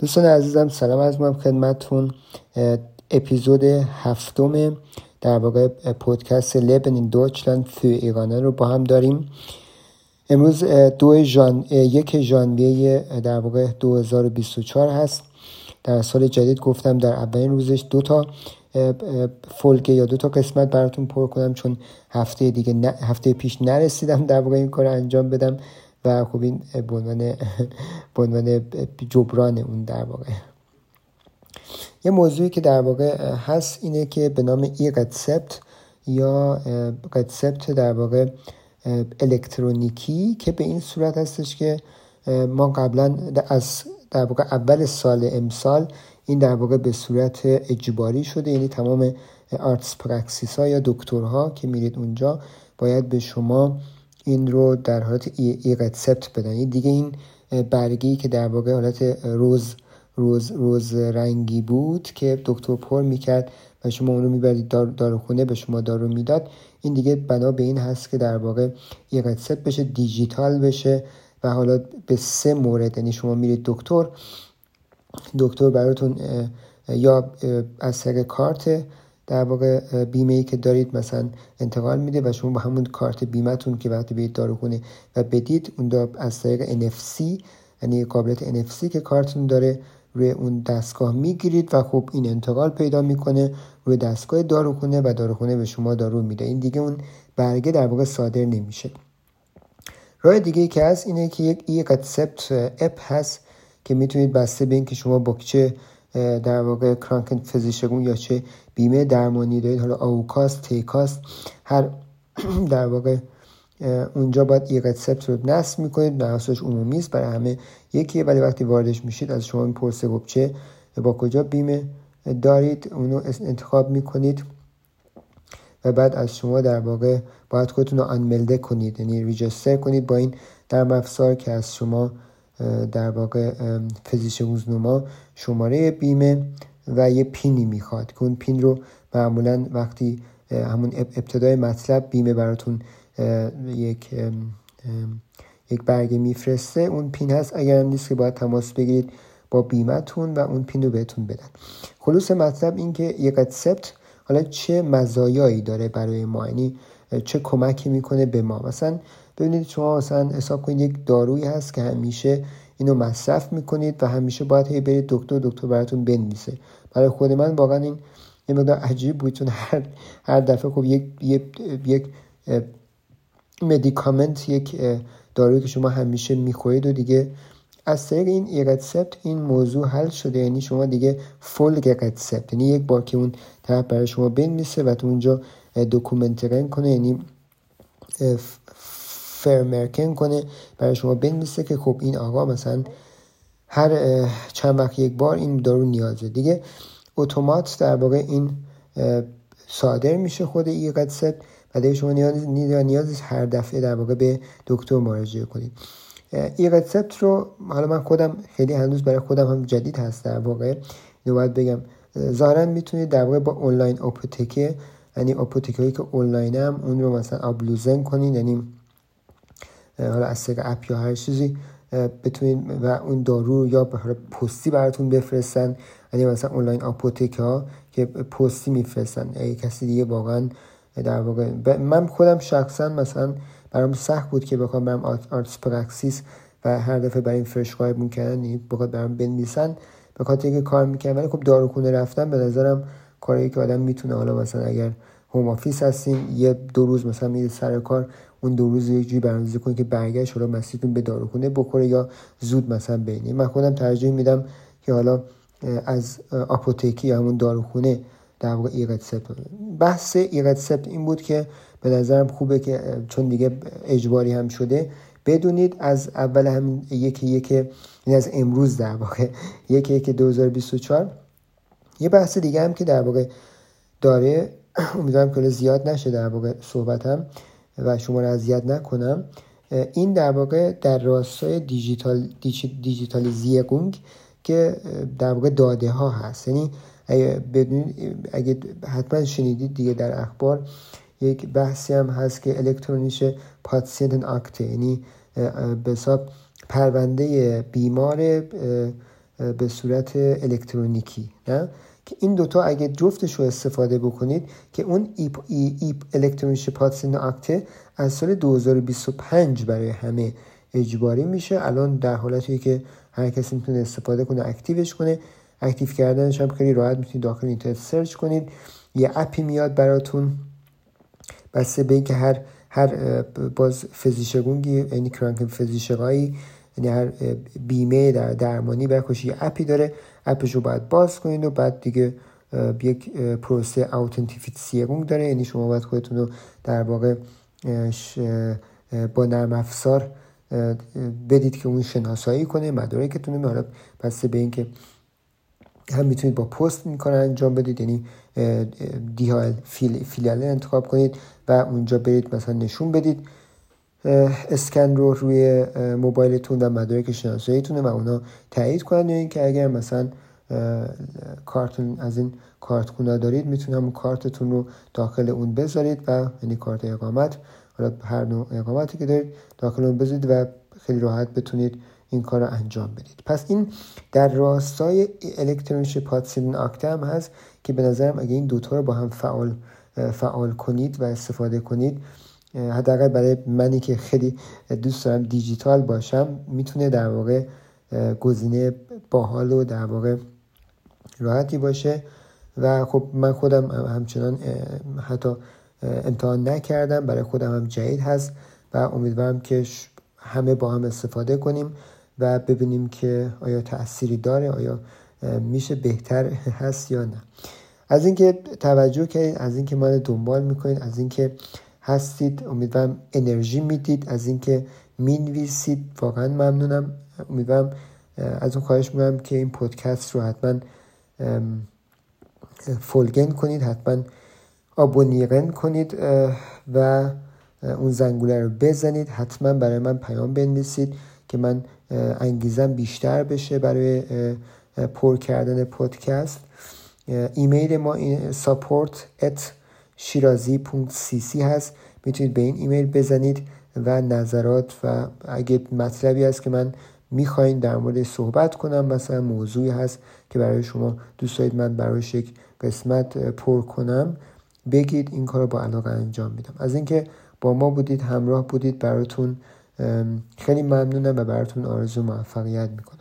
دوستان عزیزم سلام از من خدمتتون. اپیزود هفتم در واقع پودکست لبن این دوچلند فی ایرانه رو با هم داریم. امروز دو جان... یک ژانویه در واقع 2024 هست. در سال جدید گفتم در اولین روزش دو تا فولگه یا دو تا قسمت براتون پر کنم چون هفته دیگه هفته پیش نرسیدم در واقع این کار انجام بدم. و خب این به عنوان جبران اون در واقع. یه موضوعی که در واقع هست اینه که به نام E-Rezept یا Rezept در واقع الکترونیکی که به این صورت هستش که ما قبلا از در واقع اول سال امسال این در واقع به صورت اجباری شده یعنی تمام Arztpraxis ها یا دکترها که میرید اونجا باید به شما این رو در حالت ای, ای رسپت بدن دیگه این برگی که در واقع حالت روز روز روز رنگی بود که دکتر پر می‌کرد و شما اون رو می‌برید دار داروخونه به شما دارو می‌داد. این دیگه بنا به این هست که در واقع ای رسپت بشه دیجیتال بشه و حالا به سه مورد یعنی شما میرید دکتر دکتر براتون یا از طریق کارت در واقع بیمه ای که دارید مثلا انتقال میده و شما با همون کارت بیمهتون که وقتی برید داروخونه و بدید اون از طریق NFC یعنی قابلیت NFC که کارتون داره روی اون دستگاه می‌گیرید و خب این انتقال پیدا می‌کنه روی دستگاه داروخونه و داروخونه به شما دارو میده. این دیگه اون برگه در واقع صادر نمیشه. راه دیگه که هست اینه که یک ای اپ هست که می‌تونید بسته به اینکه شما با چه در واقع کرانکن فزیشگون یا چه بیمه درمانی دارید حالا آوکاست تیکاست هر در واقع اونجا باید ای رسپت رو نصب می‌کنید بحثش عمومی است برای همه یکیه. ولی وقتی واردش میشید از شما می‌پرسه گفت چه با کجا بیمه دارید اونو انتخاب می‌کنید و بعد از شما در واقع باید خودتون رو انملده کنید یعنی ریجستر کنید با این در افزار که از شما در واقع فزیش روزنما شماره بیمه و یه پینی می‌خواد که اون پین رو معمولا وقتی همون ابتدای مطلب بیمه براتون یک یک برگه میفرسته اون پین هست. اگر نیست که باید تماس بگیرید با بیمهتون و اون پین رو بهتون بدن. خلوص مطلب این که یک قدسپت حالا چه مزایایی داره برای ما؟ یعنی چه کمکی می‌کنه به ما؟ مثلا ببینید شما مثلا حساب کنید یک دارویی هست که همیشه اینو مصرف می‌کنید و همیشه باید هی برید دکتر دکتر براتون بنویسه. برای خود من واقعا این یه مقدار عجیب بود چون هر هر دفعه خب یک یک, یک مدیکامنت یک دارویی که شما همیشه می‌خورید و دیگه از طریق این ایرتسپت این موضوع حل شده. یعنی شما دیگه فول رسپت یعنی یک بار که اون طرف برای شما بنویسه و تو اونجا دکومنترن کنه یعنی فرمرکن کنه برای شما بنویسه که خب این آقا مثلا هر چند وقت یک بار این دارو نیازه. دیگه اتومات در واقع این صادر میشه خود ای رسپت و دیگه شما نیاز نیاز هر دفعه در واقع به دکتر مراجعه کنید. ای رسپت رو حالا من خودم خیلی هنوز برای خودم هم جدید هست در واقع. باید بگم. ظاهرا می‌تونید در واقع با Online-Apotheke یعنی Apotheke ایی که آنلاین هم اون رو مثلا einlösen کنید یعنی حالا از طریق اپ یا هر چیزی بتونید و اون دارو یا به پستی براتون بفرستن. یعنی مثلا Online-Apotheke ها که پستی میفرستن. کسی دیگه واقعا در واقع من خودم شخصا مثلا برام سخت بود که بخوام برام Arztpraxis و هر دفعه برای این verschreiben می‌کنن یعنی بخواد برام بنویسن. به خاطر اینکه کار می‌کنن ولی خب داروخونه رفتن به نظرم کاری که آدم می‌تونه حالا مثلا اگر Homeoffice هستین یه دو روز مثلا میره سر کار اون دو روز یک جوری برنامه‌ریزی کنید که برگشت حالا مسیرتون به داروخونه بخوره یا زود مثلا بینید من خودم ترجیح میدم که حالا از Apotheke ی یا همون داروخونه در واقع ای بحث ای این بود که به نظرم خوبه که چون دیگه اجباری هم شده. بدونید از اول همین یکی یک این از امروز در واقع یکی یک 2024 یه بحث دیگه هم که در واقع داره امیدوارم که زیاد نشه در واقع صحبتم و شما رو اذیت نکنم. این در واقع در راستای دیجیتال دیجیتالیزیگونگ که در واقع داده ها هست. یعنی اگه اگه حتما شنیدید دیگه در اخبار یک بحثی هم هست که elektronische Patientenakte یعنی به حساب پرونده بیمار به صورت الکترونیکی. نه؟ که این دوتا اگه جفتش رو استفاده بکنید که اون ePA, ePA elektronische Patientenakte از سال 2025 برای همه اجباری میشه. الان در حالتی که هر کسی می‌تونه استفاده کنه aktiv ش کنه aktiv کردنش هم خیلی راحت می‌تونید داخل اینترنت سرچ کنید. یه اپی میاد براتون. بسته به اینکه هر هر باز Versicherung ی یعنی Krankenversicherung ی یعنی هر بیمه در درمانی برکش یه اپی داره اپش رو باید باز کنید و بعد دیگه یک پروسه Authentifizierung داره. یعنی شما باید خودتون رو در واقع با نرم افزار بدید که اون شناسایی کنه مدارکتون رو حالا بسته به اینکه هم می‌تونید با پست کار انجام بدید یعنی دیال فیلیال انتخاب کنید و اونجا برید مثلا نشون بدید. اسکن رو روی موبایلتون و مدارک شناساییتونه و اونا تایید کنن. یا اینکه اگر مثلا کارتون از این کارت خونه دارید می‌تونید همون کارتتون رو داخل اون بذارید و یعنی کارت اقامت حالا هر نوع اقامتی که دارید داخل اون بذارید و خیلی راحت بتونید این کار رو انجام بدید. پس این در راستای الکترونیش پادسیلین آکته هم هست که به نظرم اگه این دوتا رو با هم فعال فعال کنید و استفاده کنید حداقل برای منی که خیلی دوست دارم دیجیتال باشم می‌تونه در واقع گزینه باحال و در واقع راحتی باشه. و خب من خودم همچنان حتی امتحان نکردم. برای خودم هم جدید هست و امیدوارم که همه با هم استفاده کنیم و ببینیم که آیا تأثیری داره آیا میشه بهتر هست یا نه. از اینکه توجه کردید از اینکه من دنبال می‌کنید از اینکه هستید. امیدوارم انرژی می‌دید. از اینکه می‌نویسید. واقعا ممنونم. امیدوارم از اون خواهش می‌کنم که این پودکست رو حتما فولگن کنید. حتما آبونیرن کنید و اون زنگوله رو بزنید. حتما برای من پیام بنویسید که من انگیزم بیشتر بشه برای پر کردن پودکست. ایمیل ما support at shirazi.cc هست. می‌تونید به این ایمیل بزنید و نظرات و اگه مطلبی هست که من می‌خواین در مورد صحبت کنم مثلا موضوعی هست که برای شما دوست دارید من برایش یک قسمت پر کنم بگید این کار رو با علاقه انجام میدم. از اینکه با ما بودید همراه بودید براتون خیلی ممنونم و براتون آرزو موفقیت می‌کنم.